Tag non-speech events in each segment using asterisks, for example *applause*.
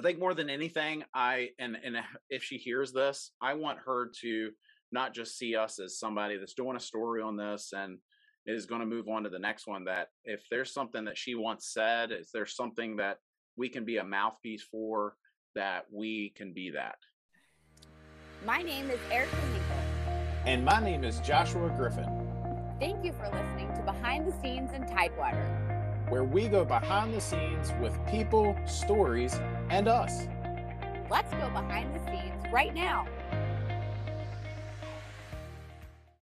I think more than anything, I and and if she hears this, I want her to not just see us as somebody that's doing a story on this and is going to move on to the next one. That if there's something that she once said, is there something that we can be a mouthpiece for, that we can be that. My name is Erica Hinkle. And my name is Joshua Griffin. Thank you for listening to Behind the Scenes in Tidewater where we go behind the scenes with people, stories, and us. Let's go behind the scenes right now.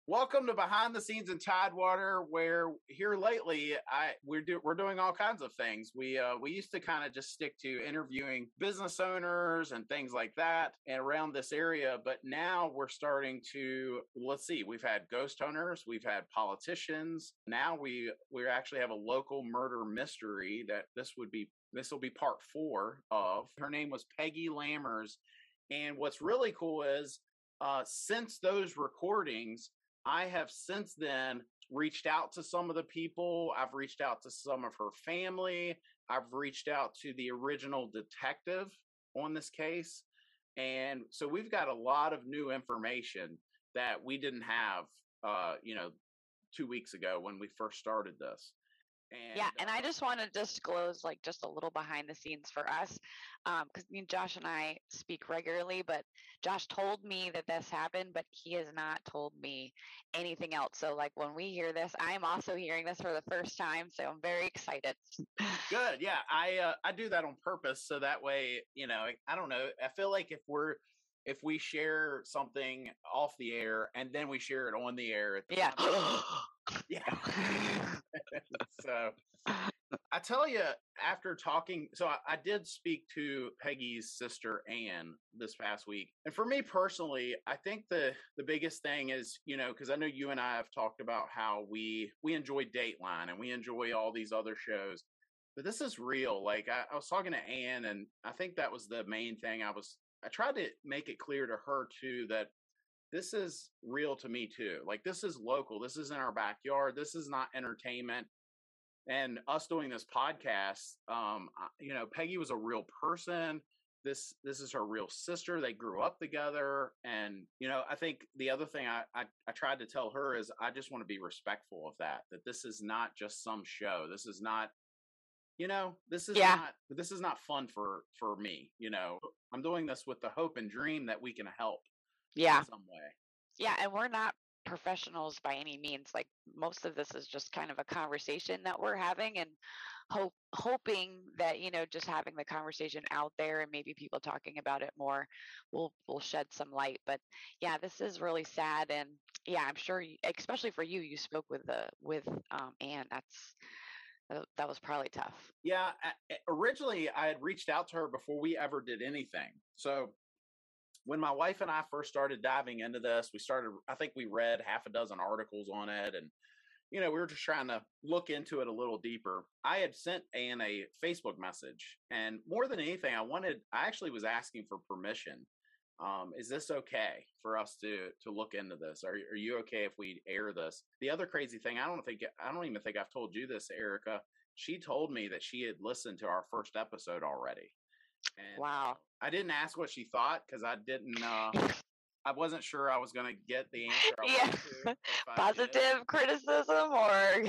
Welcome to Behind the Scenes in Tidewater, where here lately I we're do, we're doing all kinds of things. We uh, we used to kind of just stick to interviewing business owners and things like that and around this area, but now we're starting to let's see, we've had ghost hunters, we've had politicians. Now we we actually have a local murder mystery that this would be this will be part 4 of. Her name was Peggy Lammers, and what's really cool is uh, since those recordings I have since then reached out to some of the people. I've reached out to some of her family. I've reached out to the original detective on this case. And so we've got a lot of new information that we didn't have, uh, you know, two weeks ago when we first started this. And, yeah, and uh, I just want to disclose like just a little behind the scenes for us, because um, Josh and I speak regularly. But Josh told me that this happened, but he has not told me anything else. So like when we hear this, I am also hearing this for the first time, so I'm very excited. Good, yeah, I uh, I do that on purpose so that way you know I don't know I feel like if we're if we share something off the air and then we share it on the air. Yeah. *gasps* *laughs* yeah. *laughs* so I tell you, after talking, so I, I, did speak to Peggy's sister Anne this past week, and for me personally, I think the the biggest thing is, you know, because I know you and I have talked about how we we enjoy Dateline and we enjoy all these other shows, but this is real. Like I, I was talking to Anne, and I think that was the main thing I was I tried to make it clear to her too that this is real to me too. Like this is local. This is in our backyard. This is not entertainment. And us doing this podcast, um, you know, Peggy was a real person. This this is her real sister. They grew up together, and you know, I think the other thing I I, I tried to tell her is I just want to be respectful of that. That this is not just some show. This is not you know this is yeah. not this is not fun for for me you know i'm doing this with the hope and dream that we can help yeah some way yeah and we're not professionals by any means like most of this is just kind of a conversation that we're having and hope hoping that you know just having the conversation out there and maybe people talking about it more will will shed some light but yeah this is really sad and yeah i'm sure especially for you you spoke with the with um anne that's that was probably tough. Yeah. Originally, I had reached out to her before we ever did anything. So when my wife and I first started diving into this, we started, I think we read half a dozen articles on it. And, you know, we were just trying to look into it a little deeper. I had sent Anne a Facebook message. And more than anything, I wanted, I actually was asking for permission um, is this okay for us to to look into this? Are are you okay if we air this? The other crazy thing, I don't think I don't even think I've told you this, Erica. She told me that she had listened to our first episode already. And wow! I didn't ask what she thought because I didn't. Uh, I wasn't sure I was going to get the answer. yeah. *laughs* Positive criticism or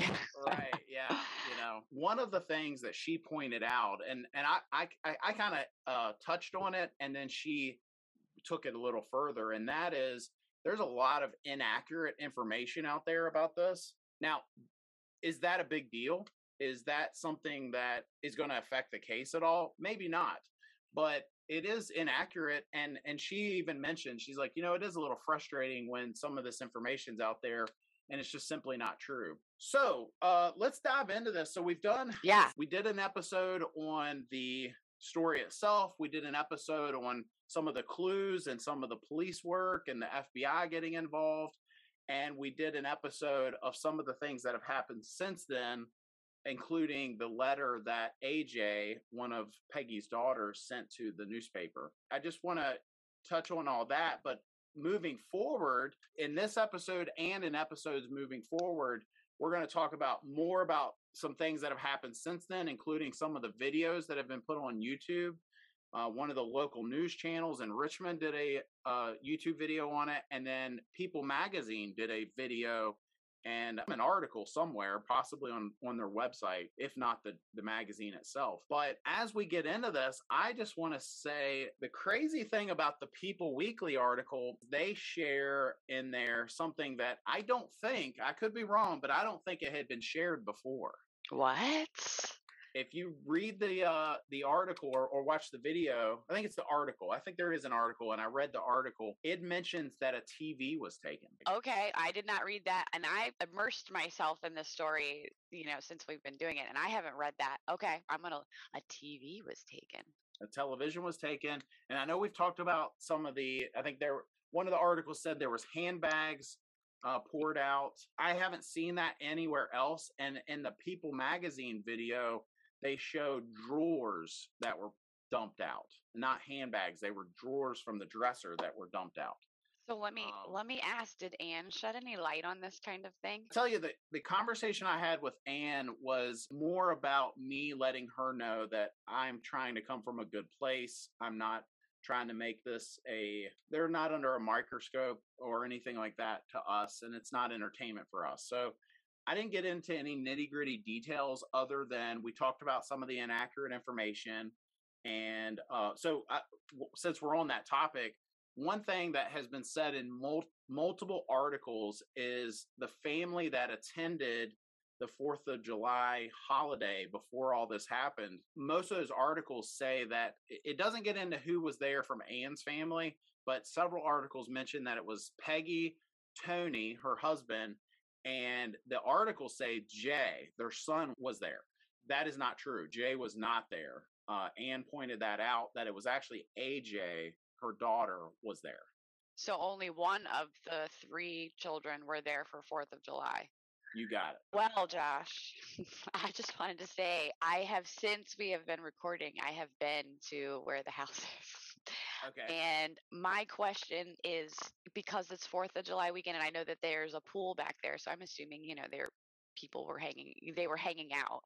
right. Yeah. You know, one of the things that she pointed out, and and I I I kind of uh, touched on it, and then she took it a little further, and that is there's a lot of inaccurate information out there about this. Now, is that a big deal? Is that something that is going to affect the case at all? Maybe not, but it is inaccurate. And and she even mentioned she's like, you know, it is a little frustrating when some of this information's out there and it's just simply not true. So uh, let's dive into this. So we've done, yeah, we did an episode on the story itself. We did an episode on some of the clues and some of the police work and the FBI getting involved. And we did an episode of some of the things that have happened since then, including the letter that AJ, one of Peggy's daughters, sent to the newspaper. I just want to touch on all that. But moving forward, in this episode and in episodes moving forward, we're going to talk about more about some things that have happened since then, including some of the videos that have been put on YouTube Uh, one of the local news channels in Richmond did a uh, YouTube video on it, and then People Magazine did a video and an article somewhere, possibly on on their website, if not the the magazine itself. But as we get into this, I just want to say the crazy thing about the People Weekly article, they share in there something that I don't think I could be wrong, but I don't think it had been shared before. What? If you read the uh the article or, or watch the video i think it's the article i think there is an article and i read the article it mentions that a tv was taken Okay, I did not read that, and I immersed myself in the story, you know, since we've been doing it, and I haven't read that. Okay, I'm gonna. A TV was taken. a television was taken and i know we've talked about some of the i think there one of the articles said there was handbags uh, poured out i haven't seen that anywhere else and in the people magazine video they showed drawers that were dumped out not handbags they were drawers from the dresser that were dumped out So let me Um, let me ask: Did Anne shed any light on this kind of thing? I tell you that the conversation I had with Anne was more about me letting her know that I'm trying to come from a good place. I'm not trying to make this a they're not under a microscope or anything like that to us and it's not entertainment for us. So I didn't get into any nitty-gritty details other than we talked about some of the inaccurate information and uh, so since we're on that topic one thing that has been said in mul- multiple articles is the family that attended the Fourth of July holiday before all this happened. Most of those articles say that it it doesn't get into who was there from Anne's family, but several articles mention that it was Peggy, Tony, her husband, and the articles say Jay, their son, was there. That is not true. Jay was not there. Uh, Anne pointed that out that it was actually AJ, her daughter, was there. So only one of the three children were there for Fourth of July. You got it. Well, Josh, *laughs* I just wanted to say I have since we have been recording, I have been to where the house is. Okay. And my question is because it's Fourth of July weekend, and I know that there's a pool back there, so I'm assuming you know there people were hanging, they were hanging out.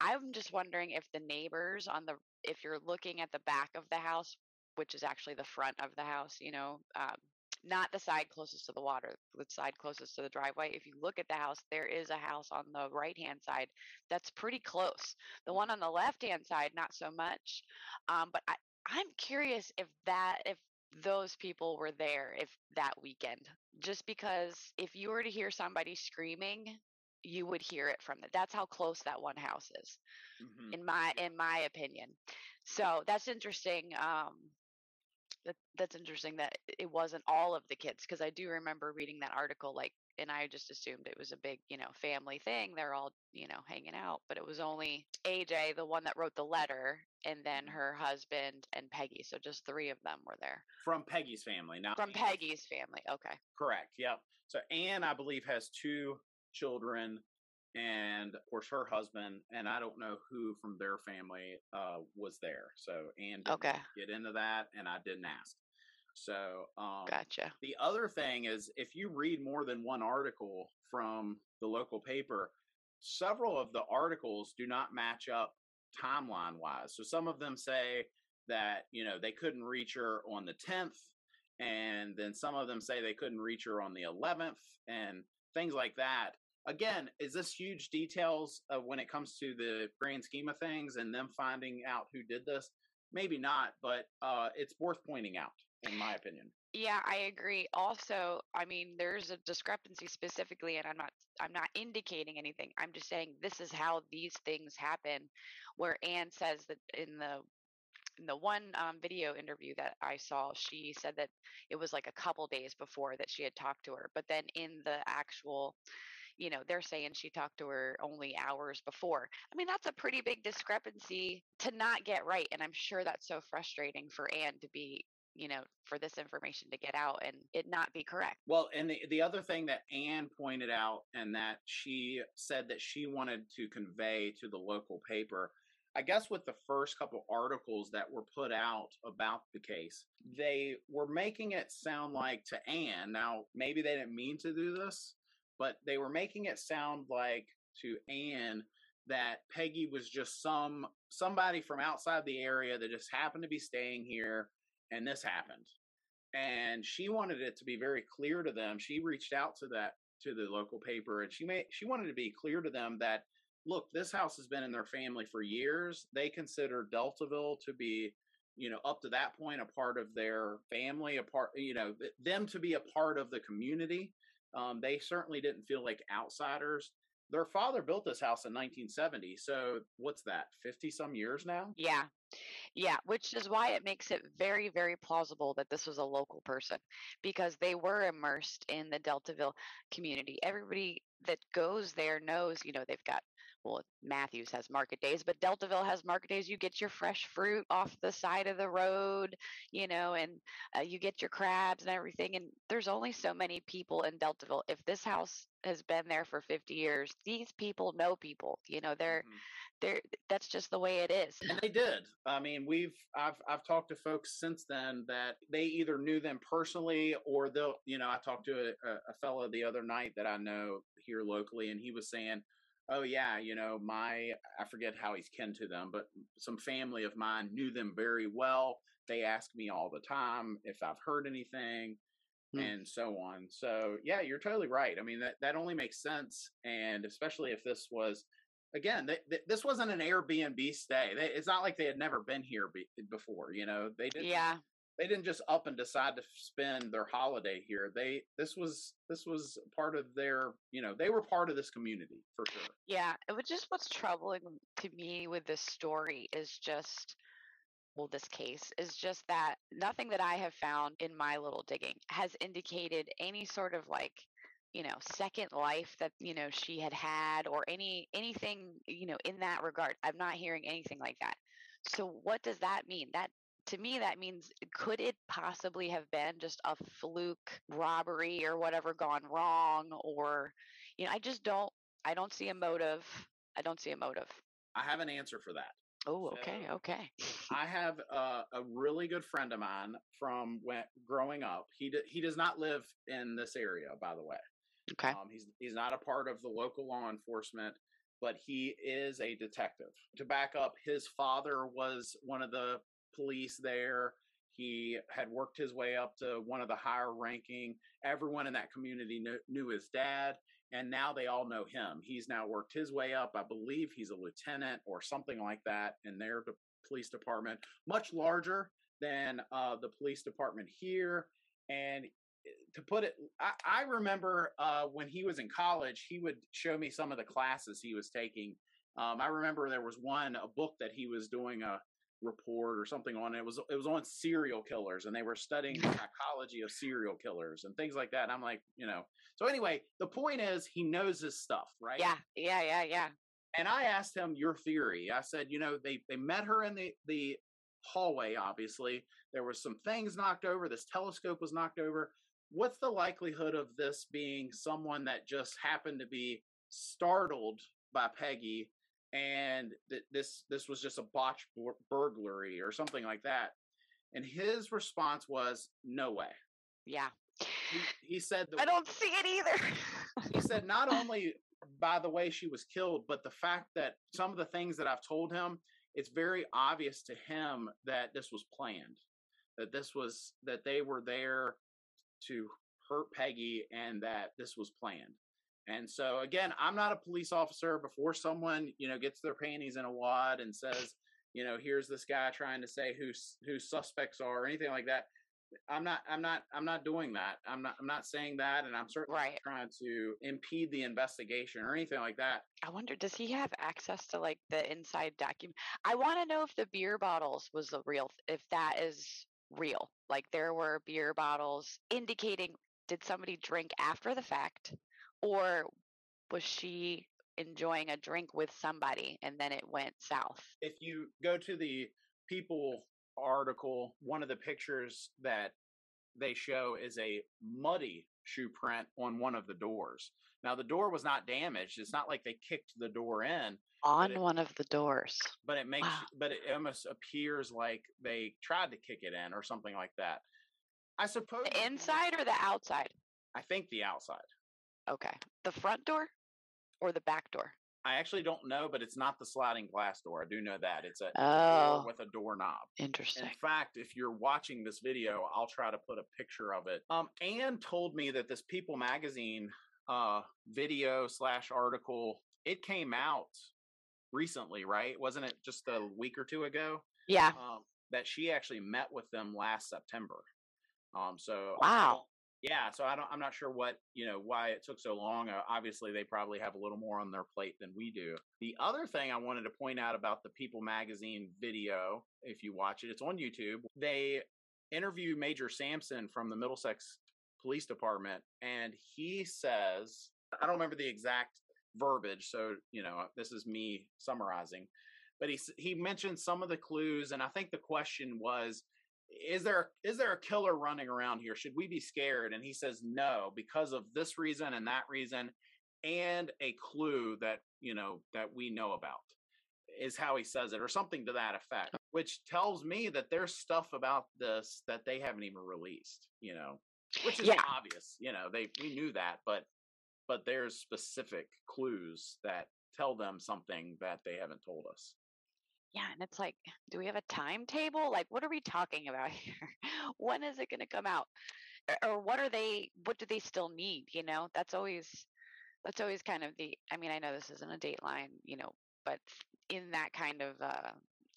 I'm just wondering if the neighbors on the, if you're looking at the back of the house, which is actually the front of the house, you know, um, not the side closest to the water, the side closest to the driveway. If you look at the house, there is a house on the right hand side that's pretty close. The one on the left hand side, not so much. Um, but I, I'm curious if that, if those people were there, if that weekend, just because if you were to hear somebody screaming, you would hear it from that that's how close that one house is Mhm. in my in my opinion. So that's interesting. Um, that that's interesting that it wasn't all of the kids because I do remember reading that article like, and I just assumed it was a big you know family thing. They're all you know hanging out, but it was only AJ, the one that wrote the letter, and then Mhm. her husband and Peggy. So just three of them were there From Peggy's family, not from Anne's. Peggy's family. Okay. Correct. Yep. So Anne, I believe, has two children, and of course her husband, and I don't know who from their family uh, was there. So Anne didn't Okay. get into that, and I didn't ask. So um, Gotcha. the other thing is, if you read more than one article from the local paper, several of the articles do not match up timeline wise. So some of them say that, you know, they couldn't reach her on the 10th, and then some of them say they couldn't reach her on the 11th, and things like that. Again, is this huge details of when it comes to the grand scheme of things and them finding out who did this? Maybe not, but uh, it's worth pointing out, in my opinion. Yeah, I agree. Also, I mean, there's a discrepancy specifically, and I'm not I'm not indicating anything. I'm just saying this is how these things happen. Where Anne says that in the in the one um, video interview that I saw, she said that it was like a couple days before that she had talked to her. But then in the actual, you know, they're saying she talked to her only hours before. I mean, that's a pretty big discrepancy to not get right. And I'm sure that's so frustrating for Anne to be, you know, for this information to get out and it not be correct. Well, and the, the other thing that Anne pointed out and that she said that she wanted to convey to the local paper, I guess with the first couple articles that were put out about the case, they were making it sound like to Anne, now maybe they didn't mean to do this, but they were making it sound like to Anne that Peggy was just some somebody from outside the area that just happened to be staying here and this happened. And she wanted it to be very clear to them. She reached out to that to the local paper and she made she wanted to be clear to them that look, this house has been in their family for years. They consider Deltaville to be you know up to that point a part of their family a part you know them to be a part of the community um, they certainly didn't feel like outsiders their father built this house in 1970 so what's that 50 some years now Yeah. Yeah, which is why it makes it very, very plausible that this was a local person because they were immersed in the Deltaville community. Everybody that goes there knows, you know, they've got, well, Mathews has market days, but Deltaville has market days. You get your fresh fruit off the side of the road, you know, and uh, you get your crabs and everything. And there's only so many people in Deltaville. If this house has been there for 50 years, these people know people, you know, they're, Mhm. they're, that's just the way it is. and they did i mean we've i've i've talked to folks since then that they either knew them personally or they'll you know i talked to a, a fellow the other night that i know here locally and he was saying oh yeah you know my i forget how he's kin to them but some family of mine knew them very well. They ask me all the time if i've heard anything Hmm. and so on. So yeah you're totally right. I mean that that only makes sense and especially if this was again th- th- this wasn't an airbnb stay. They, it's not like they had never been here be- before you know? They didn't Yeah. They didn't just up and decide to spend their holiday here they this was this was part of their you know they were part of this community for sure Yeah, it was just what's troubling to me with this story is just, well, this case is just that nothing that I have found in my little digging has indicated any sort of like, you know, second life that, you know, she had had or any anything, you know, in that regard. I'm not hearing anything like that. So what does that mean? That to me that means could it possibly have been just a fluke robbery or whatever gone wrong or you know, I just don't I don't see a motive. I don't see a motive. i have an answer for that Oh, okay, So- okay. I have a, a really good friend of mine from when growing up. He d- he does not live in this area, by the way. Okay. Um, he's he's not a part of the local law enforcement, but he is a detective. To back up, his father was one of the police there. He had worked his way up to one of the higher ranking. Everyone in that community knew, knew his dad, and now they all know him. He's now worked his way up. I believe he's a lieutenant or something like that in their de- police department, much larger than uh, the police department here. And eh, to put it, I, I remember uh, when he was in college, he would show me some of the classes he was taking. Um, I remember there was one, a book that he was doing a report or something on. It was it was on serial killers, and they were studying the *laughs* psychology of serial killers and things like that. And I'm like, you know. So anyway, the point is, he knows his stuff, right? Yeah, yeah, yeah, yeah. and I asked him your theory. I said, you know, they they met her in the the hallway. Obviously, there was some things knocked over. This telescope was knocked over. What's the likelihood of this being someone that just happened to be startled by Peggy, and th- this this was just a botched bur- burglary or something like that? And his response was, "No way." Yeah. He, he said, I don't see it either. he said not only by the way she was killed, but the fact that some of the things that I've told him, it's very obvious to him that this was planned, that this was that they were there to hurt Peggy, and that this was planned. And so again, I'm not a police officer. Before someone you know gets their panties in a wad and says, you know, here's this guy trying to say who who suspects are or anything like that. I'm not I'm not I'm not doing that. I'm not I'm not saying that and I'm certainly Right. not trying to impede the investigation or anything like that. I wonder, does he have access to like the inside document? I want to know if the beer bottles was the real, if that is real. Like there were beer bottles indicating, did somebody drink after the fact, or was she enjoying a drink with somebody and then it went south? If you go to the People article, one of the pictures that they show is a muddy shoe print on one of the doors. Now the door was not damaged. It's not like they kicked the door in, On it- one of the doors. but it makes Wow. but it almost appears like they tried to kick it in or something like that. I suppose The inside or the outside? I think the outside. Okay. The front door or the back door? I actually don't know, but it's not the sliding glass door. I do know that it's a, Oh. door with a doorknob. Interesting. In fact, if you're watching this video, I'll try to put a picture of it. Um, Anne told me that this People Magazine uh video slash article it came out recently, right? Wasn't it just a week or two ago? Yeah. Um, that she actually met with them last September. Um, so Wow. Yeah, so I don't. I'm not sure what you know why it took so long. Uh, obviously, they probably have a little more on their plate than we do. The other thing I wanted to point out about the People Magazine video, if you watch it, it's on YouTube. They interview Major Sampson from the Middlesex Police Department, and he says, I don't remember the exact verbiage, so you know this is me summarizing, but he he mentioned some of the clues, and I think the question was is there is there a killer running around here? Should we be scared? And he says no because of this reason and that reason and a clue that you know that we know about is how he says it or something to that effect oh. which tells me that there's stuff about this that they haven't even released you know which is Yeah. obvious you know they we knew that but but there's specific clues that tell them something that they haven't told us Yeah, and it's like, do we have a timetable? Like, what are we talking about *laughs* here? when is it going to come out? Or, what are they? What do they still need? You know, that's always that's always kind of the. I mean, I know this isn't a Dateline, you know, but in that kind of uh,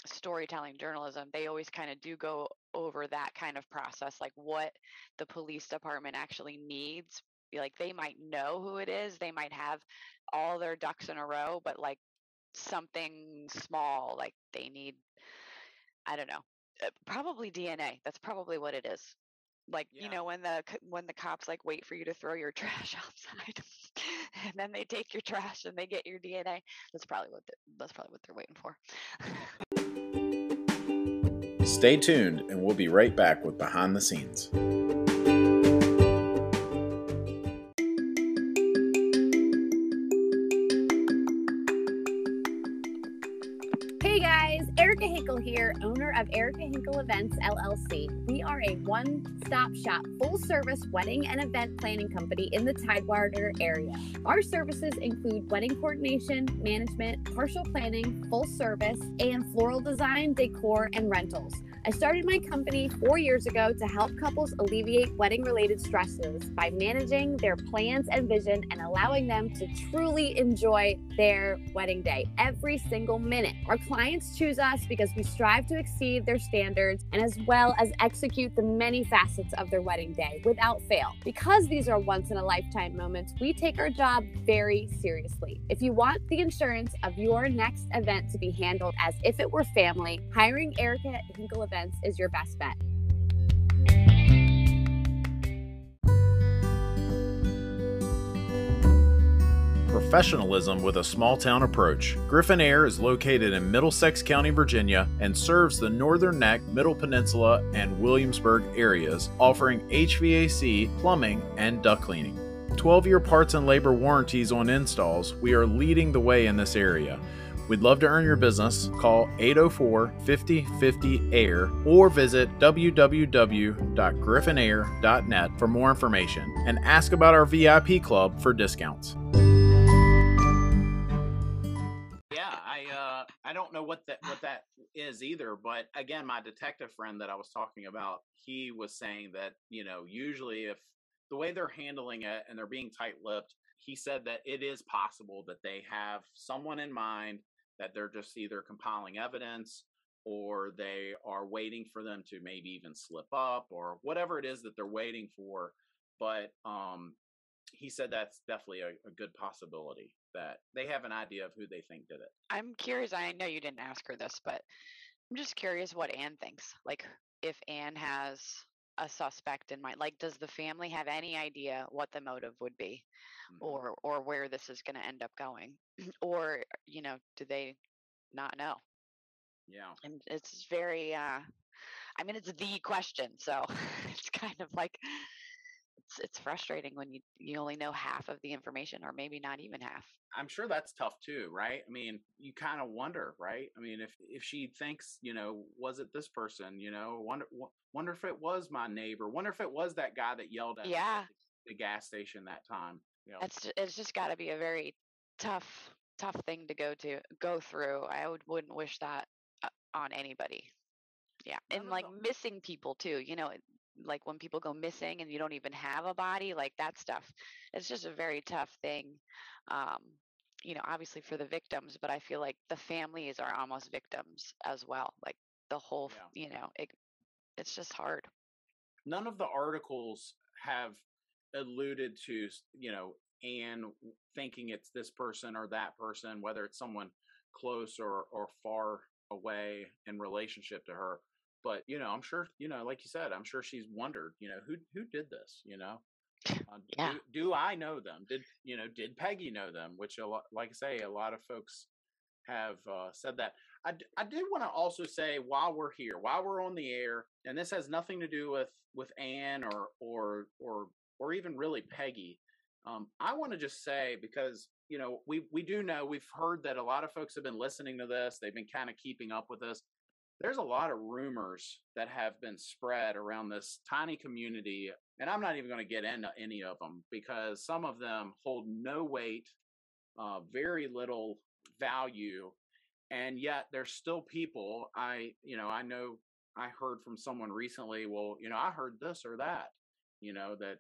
storytelling journalism, they always kind of do go over that kind of process, like what the police department actually needs. Like they might know who it is, they might have all their ducks in a row, but like something small like they need i don't know uh, probably dna that's probably what it is. Like you know when the when the cops like wait for you to throw your *laughs* trash outside and then they take your trash and they get your dna that's probably what that's probably what they're waiting for. Stay tuned, and we'll be right back with Behind the Scenes. Hinkle here, owner of Erica Hinkle Events LLC. We are a one stop shop, full service wedding and event planning company in the Tidewater area. Our services include wedding coordination, management, partial planning, full service, and floral design, decor, and rentals. I started my company four years ago to help couples alleviate wedding related stresses by managing their plans and vision and allowing them to truly enjoy their wedding day every single minute. Our clients choose us because we strive to exceed their standards and as well as execute the many facets of their wedding day without fail. Because these are once in a lifetime moments, we take our job very seriously. If you want the insurance of your next event to be handled as if it were family, hiring Erica Hinkle Events is your best bet. Professionalism with a small town approach. Griffin Air is located in Middlesex County, Virginia, and serves the Northern Neck, Middle Peninsula, and Williamsburg areas, offering HVAC, plumbing, and duct cleaning. 12 year parts and labor warranties on installs, we are leading the way in this area. We'd love to earn your business. Call 804 50 50 AIR or visit www.griffinair.net for more information and ask about our VIP club for discounts. Yeah, I uh I don't know what that what that is either, but again, my detective friend that I was talking about, he was saying that, you know, usually if the way they're handling it and they're being tight-lipped, he said that it is possible that they have someone in mind that they're just either compiling evidence or they are waiting for them to maybe even slip up or whatever it is that they're waiting for. But um he said that's definitely a, a good possibility that they have an idea of who they think did it. i'm curious i know you didn't ask her this but i'm just curious what anne thinks like if anne has a suspect in mind like does the family have any idea what the motive would be Mhm. or or where this is going to end up going *clears throat* or you know do they not know Yeah. and it's very uh i mean it's the question so *laughs* it's kind of like it's it's frustrating when you you only know half of the information or maybe not even half I'm sure that's tough too, right? I mean, you kind of wonder, right? I mean, if if she thinks, you know, was it this person? You know, wonder wonder if it was my neighbor. Wonder if it was that guy that yelled at Yeah. the, gas station that time. You know, it's it's just got to be a very tough tough thing to go to go through. I would wouldn't wish that uh, on anybody. Yeah, and like missing people too. You know, like when people go missing and you don't even have a body, like that stuff. It's just a very tough thing. Um, you know, obviously for the victims, but I feel like the families are almost victims as well. Like the whole, Yeah. you know, it, it's just hard. none of the articles have alluded to you know Anne thinking it's this person or that person, whether it's someone close or or far away in relationship to her. But you know, I'm sure you know, like you said, I'm sure she's wondered, you know, who who did this, you know. Uh, *laughs* Yeah. do, do I know them? Did you know? Did Peggy know them? Which a lot, like I say, a lot of folks have uh, said that. I, d- I did want to also say while we're here, while we're on the air, and this has nothing to do with with Anne or or or or even really Peggy. Um, I want to just say because you know we we do know we've heard that a lot of folks have been listening to this. They've been kind of keeping up with us. There's a lot of rumors that have been spread around this tiny community, and I'm not even going to get into any of them because some of them hold no weight, uh, very little value, and yet there's still people. I, you know, I know I heard from someone recently. Well, you know, I heard this or that. You know that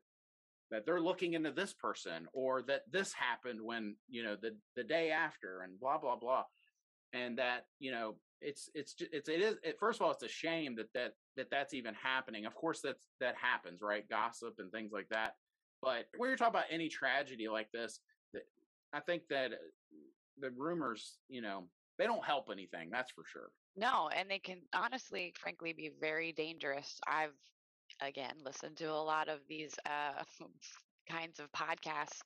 that they're looking into this person or that this happened when you know the the day after and blah blah blah and that you know it's it's it's it is it, first of all it's a shame that that that that's even happening. Of course that's that happens right? Gossip and things like that. But when you're talking about any tragedy like this i think that uh, the rumors you know they don't help anything that's for sure. No, and they can honestly, frankly, be very dangerous. I've again listened to a lot of these uh, *laughs* kinds of podcasts,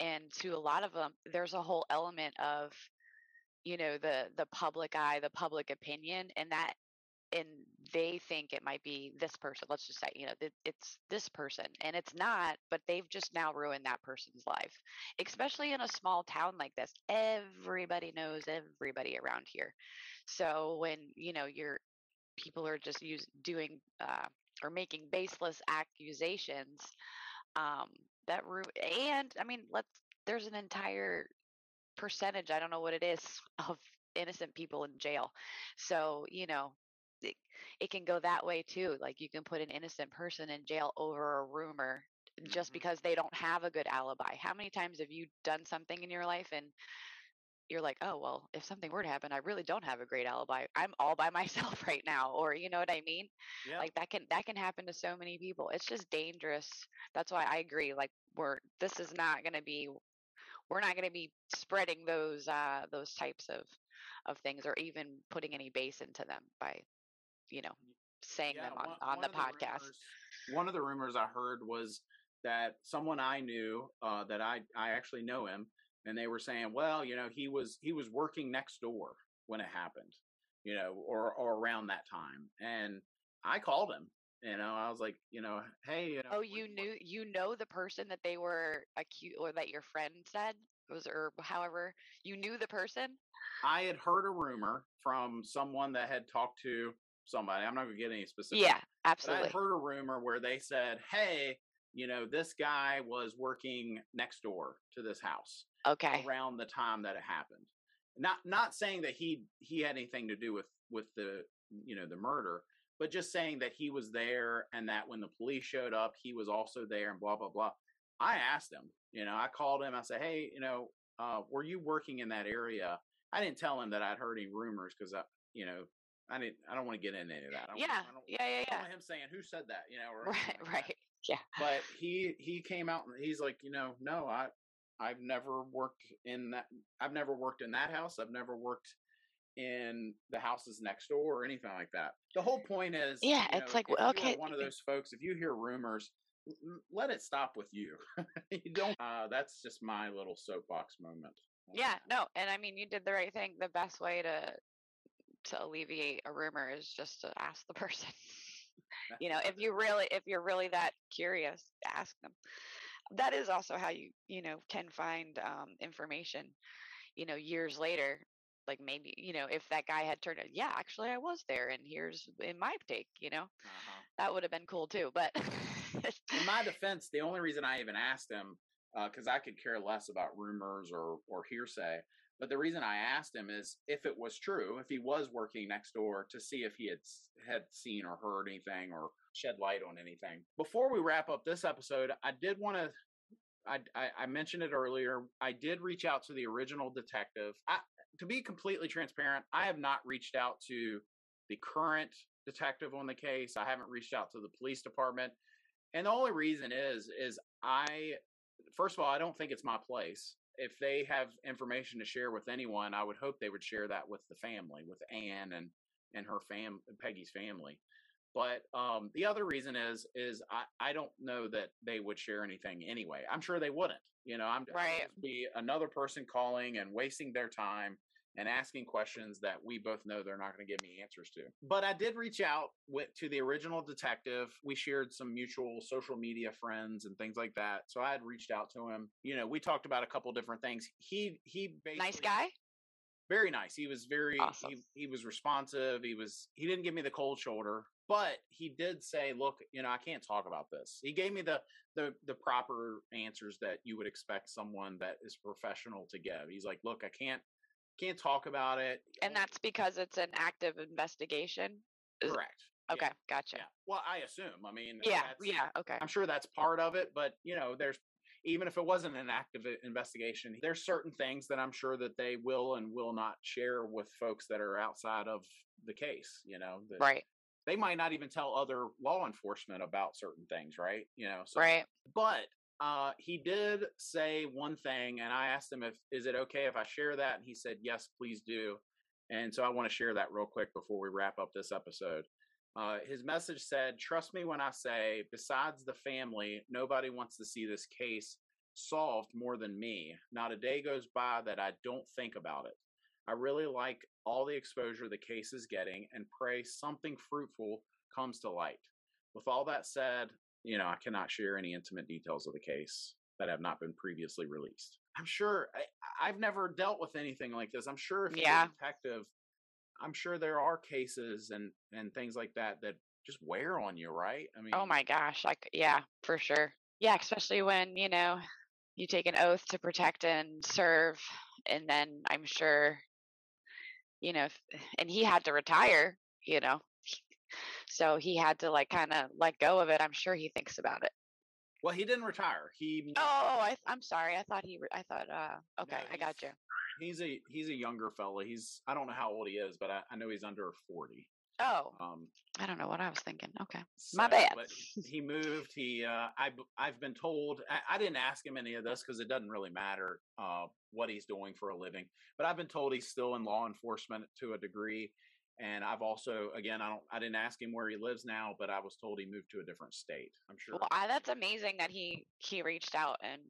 and to a lot of them, there's a whole element of, you know, the the public eye, the public opinion, and that, and they think it might be this person. Let's just say, you know, it's this person, and it's not, but they've just now ruined that person's life, especially in a small town like this. Everybody knows everybody around here. So when you know your people are just use doing uh, or making baseless accusations, um, that ru- and I mean, let's there's an entire percentage I don't know what it is *laughs* of innocent people in jail. So you know. It, it can go that way too. Like you can put an innocent person in jail over a rumor just Mhm. because they don't have a good alibi. How many times have you done something in your life and you're like, oh, well, if something were to happen, I really don't have a great alibi. I'm all by *laughs* myself right now. Or, you know what I mean? yeah Like that can, that can happen to so many people. It's just dangerous. That's why I agree. Like we're, this is not going to be, we're not going to be spreading those, uh, those types of, of things or even putting any base into them by, you know, saying them on, one- on one the podcast. rumors- one of the rumors I heard was that someone I knew, uh, that I I actually know him, and they were saying, well, you know, he was he was working next door when it happened, you know, or or around that time, and I called him. You know, I was like, you know, hey, you know, Oh, you knew you know the person that they were accused or that your friend said was or however you knew the person. I had heard a rumor from someone that had talked to somebody. I'm not going to get any specific Yeah, absolutely I heard a rumor where they said, "Hey, you know, this guy was working next door to this house Okay. around the time that it happened." Not not saying that he he had anything to do with with the you know the murder, but just saying that he was there and that when the police showed up, he was also there and blah blah blah. I asked him, you know, I called him. I said, "Hey, you know, uh, were you working in that area?" I didn't tell him that I'd heard any rumors because I, you know, I didn't. I don't want to get into any of that. I don't, Yeah, I yeah, yeah, yeah. him saying who said that, you know, Right, like that. right. Yeah. But he he came out and he's like, you know, no, I I've never worked in that. I've never worked in that house. I've never worked in the houses next door or anything like that. The whole point is, Yeah, you it's like, okay, one of those folks. If you hear rumors, let it stop with you. *laughs* you don't. Uh, that's just my little soapbox moment. Yeah, no, and I mean you did the right thing. The best way to to alleviate a rumor is just to ask the *laughs* person. you know, if you really if you're really that curious, ask them. That is also how you, you know, can find um information, you know, years later. Like maybe, you know, if that guy had turned out, yeah, actually I was there and here's in my take, you know. Uh-huh. That would have been cool too, but in my *laughs* defense, the only reason I even asked him, because I could care less about rumors or or hearsay, But the reason I asked him is if it was true, if he was working next door to see if he had had seen or heard anything or shed light on anything. Before we wrap up this episode, I did want to I, I, I, mentioned it earlier. I did reach out to the original detective. I, to be completely transparent, I have not reached out to the current detective on the case. I haven't reached out to the police department. And the only reason is is I first of all, I don't think it's my place. If they have information to share with anyone, I would hope they would share that with the family, with Anne and and her fam Peggy's family. But um, the other reason is is I, I don't know that they would share anything anyway. I'm sure they wouldn't. You know, I'm right. be another person calling and wasting their time and asking questions that we both know they're not going to give me answers to. But I did reach out with, to the original detective. We shared some mutual social media friends and things like that. So I had reached out to him. You know, we talked about a couple different things. He he nice guy. Very nice. He was very awesome. he, he was responsive. He was he didn't give me the cold shoulder, but he did say, "Look, you know, I can't talk about this." He gave me the the the proper answers that you would expect someone that is professional to give. He's like, "Look, I can't can't talk about it. And that's because it's an active investigation. Correct. Okay, yeah. gotcha. Yeah. Well, I assume. I mean, yeah, yeah, okay. I'm sure that's part of it, but you know, there's even if it wasn't an active investigation, there's certain things that I'm sure that they will and will not share with folks that are outside of the case. You know, right? They might not even tell other law enforcement about certain things, right? You know, so, right. But uh, he did say one thing, and I asked him if is it okay if I share that, and he said yes, please do. And so I want to share that real quick before we wrap up this episode. Uh, his message said, "Trust me when I say, besides the family, nobody wants to see this case solved more than me. Not a day goes by that I don't think about it. I really like all the exposure the case is getting, and pray something fruitful comes to light." With all that said, you know, I cannot share any intimate details of the case that have not been previously released. I'm sure I, have never dealt with anything like this. I'm sure if yeah. you're a detective, I'm sure there are cases and and things like that that just wear on you, right? I oh mean, oh my gosh, like yeah, for sure. Yeah, especially when you know you take an oath to protect and serve, and then I'm sure, you know, and he had to retire. You know, so he had to like kind of let go of it. I'm sure he thinks about it. Well, he didn't retire. He oh, I, am sorry. I thought he. Re- I thought. Uh, okay, no, I got you. He's a he's a younger fella. He's I don't know how old he is, but I, I know he's under forty. Oh, um, I don't know what I was thinking. Okay, so, my bad. *laughs* he moved. He, uh, I, I've been told. I, I didn't ask him any of this because it doesn't really matter uh, what he's doing for a living. But I've been told he's still in law enforcement to a degree, and I've also, again, I don't, I didn't ask him where he lives now, but I was told he moved to a different state. I'm sure. Well, I, that's amazing that he he reached out and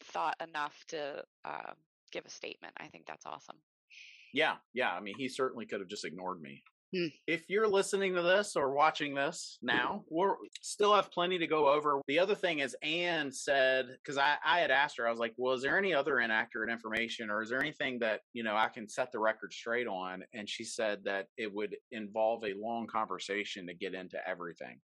thought enough to uh, give a statement. I think that's awesome. Yeah, yeah. I mean, he certainly could have just ignored me. Hmm. If you're listening to this or watching this now, we're still have plenty to go over. The other thing is, Anne said, because I, I had asked her, I was like, well, is there any other inaccurate information or is there anything that, you know, I can set the record straight on? And she said that it would involve a long conversation to get into everything.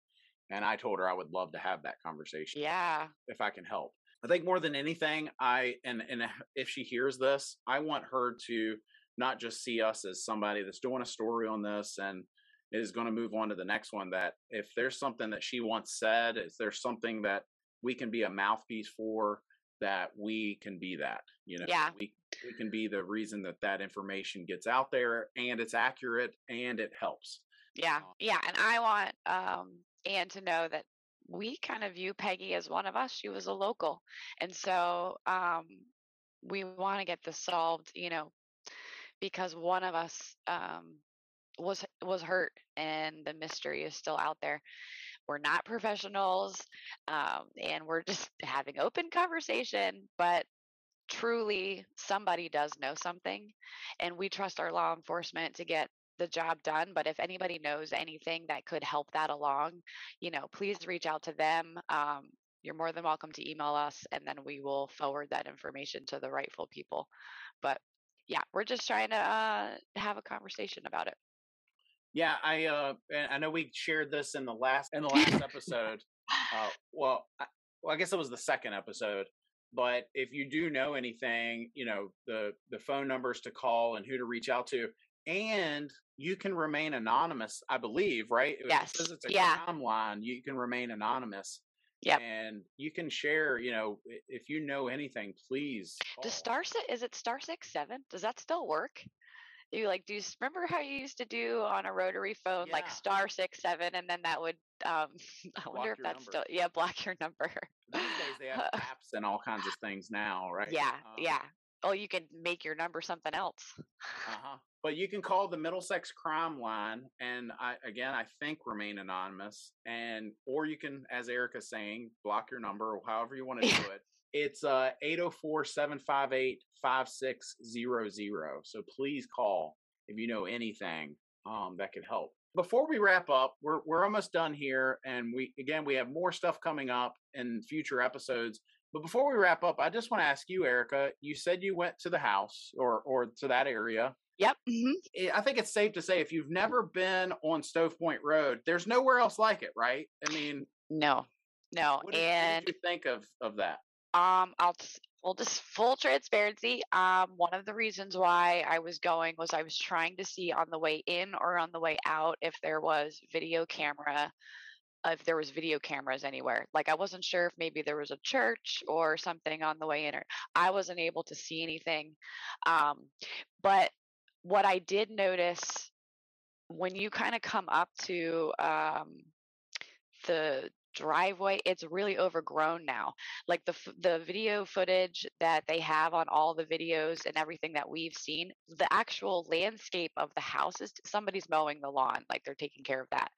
And I told her I would love to have that conversation. Yeah. If I can help. I think more than anything, I, and, and if she hears this, I want her to, not just see us as somebody that's doing a story on this and is going to move on to the next one that if there's something that she once said is there something that we can be a mouthpiece for that we can be that you know yeah. we, we can be the reason that that information gets out there and it's accurate and it helps yeah um, yeah and i want um anne to know that we kind of view peggy as one of us she was a local and so um we want to get this solved you know because one of us um, was was hurt and the mystery is still out there. We're not professionals um, and we're just *laughs* having open conversation but truly somebody does know something and we trust our law enforcement to get the job done but if anybody knows anything that could help that along you know please reach out to them um, you're more than welcome to email us and then we will forward that information to the rightful people. But yeah, we're just trying to uh, have a conversation about it. Yeah, I uh, I know we shared this in the last in the last episode. *laughs* Uh, well, I, well, I guess it was the second episode but if you do know anything, you know the the phone numbers to call and who to reach out to, and you can remain anonymous. I believe, right? Yes. Because it's a yeah. crime line, you can remain anonymous. Yep. And you can share. You know, if you know anything, please. Does call. star six is it star six seven? Does that still work? You like do you remember how you used to do on a rotary phone like star six seven and then that would um *laughs* I Block wonder if that's number. still yeah block your number. These days they have *laughs* apps and all kinds of things now, right? yeah, Um, yeah. Oh, you can make your number something else. Uh-huh. But you can call the Middlesex Crime Line, and I again I think remain anonymous, and or you can, as Erica's saying, block your number or however you want to do *laughs* it. It's uh 804-758-5600. So please call if you know anything um that could help. Before we wrap up, we're we're almost done here, and we again we have more stuff coming up in future episodes. But before we wrap up, I just want to ask you, Erica. You said you went to the house or or to that area. Yep. hmm I- I think it's safe to say if you've never been on Stove Point Road, there's nowhere else like it, right? I mean, No, no, what did, and what did you think of of that? Um, I'll well, just full transparency. Um, one of the reasons why I was going was I was trying to see on the way in or on the way out if there was video camera, if there was video cameras anywhere. Like I wasn't sure if maybe there was a church or something on the way in, or I wasn't able to see anything. Um, but what I did notice when you kind of come up to um, the driveway it's really overgrown now. Like the the video footage that they have on all the videos and everything that we've seen the actual landscape of the house is somebody's mowing the lawn like they're taking care of that.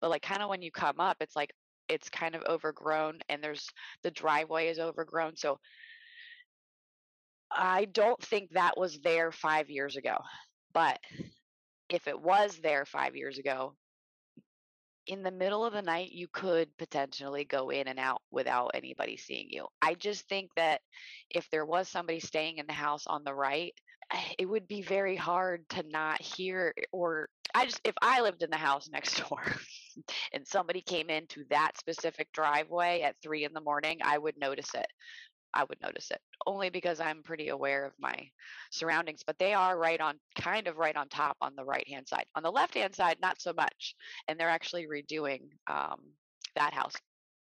But like kind of when you come up it's like it's kind of overgrown and there's the driveway is overgrown so i don't think that was there 5 years ago but if it was there 5 years ago in the middle of the night you could potentially go in and out without anybody seeing you. I just think that if there was somebody staying in the house on the right, eh, it would be very hard to not hear or I just if I lived in the house next *laughs* door and somebody came into that specific driveway at 3 in the morning, I would notice it. I would notice it only because I'm pretty aware of my surroundings, but they are right on kind of right on top on the right hand side. On the left hand side, not so much and they're actually redoing um, that house.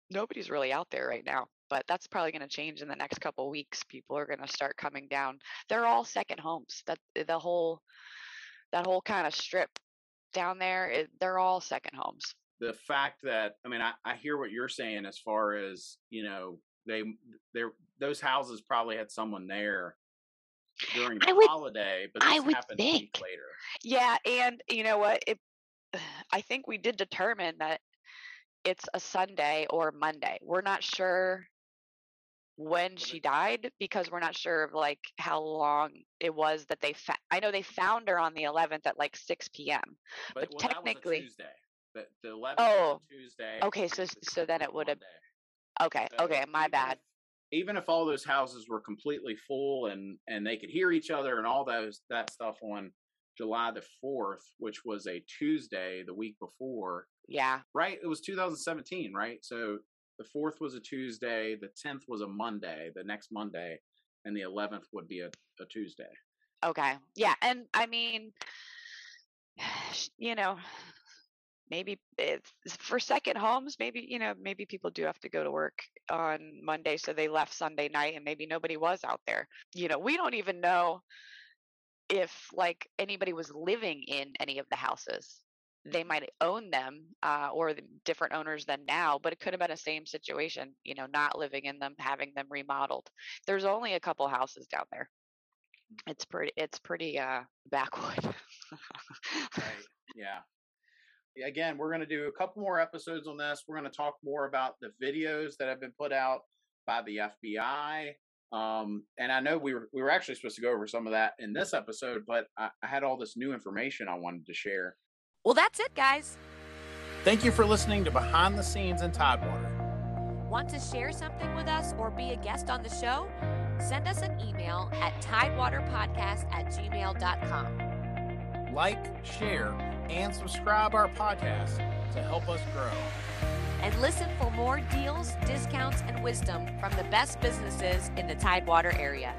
Nobody's really out there right now, but that's probably going to change in the next couple weeks. People are going to start coming down. They're all second homes. That the whole that whole kind of strip down there, it, they're all second homes. The fact that I mean, I, I hear what you're saying as far as you know they they those houses probably had someone there during the would- holiday, but I would happened a week think. later. Yeah, and you know what? It, *sighs* I think we did determine that it's a Sunday or Monday. We're not sure when she died because we're not sure of like how long it was that they fa- I know they found her on the 11th at like 6 p.m. But, But well, that was a technically- Tuesday. The, the 11th Oh, Tuesday. okay, so- so then it would've- Monday. Okay, So okay, my bad. even if all those houses were completely full and and they could hear each other and all those that stuff on July the fourth, which was a Tuesday the week before, Yeah. right? It was 2017, right? So the fourth was a Tuesday, the tenth was a Monday, the next Monday, and the eleventh would be a, a Tuesday. Okay. Yeah, and I mean *sighs* you know, maybe it's for second homes, maybe, you know, maybe people do have to go to work on Monday so they left Sunday night and maybe nobody was out there. You know, we don't even know if like anybody was living in any of the houses. They might own them uh, or the different owners than now, but it could have been a same situation, you know, not living in them, having them remodeled. There's only a couple houses down there. It's pretty it's pretty uh *laughs* backwood. Right. yeah. Yeah, Again, we're going to do a couple more episodes on this. We're going to talk more about the videos that have been put out by the FBI. Um, and I know we were we were actually supposed to go over some of that in this episode, but I, I had all this new information I wanted to share. Well, that's it, guys. Thank you for listening to Behind the Scenes in Tidewater. Want to share something with us or be a guest on the show? Send us an email at tidewaterpodcast at gmail.com. Like, share, and subscribe our podcast to help us grow. and listen for more deals, discounts, and wisdom from the best businesses in the Tidewater area.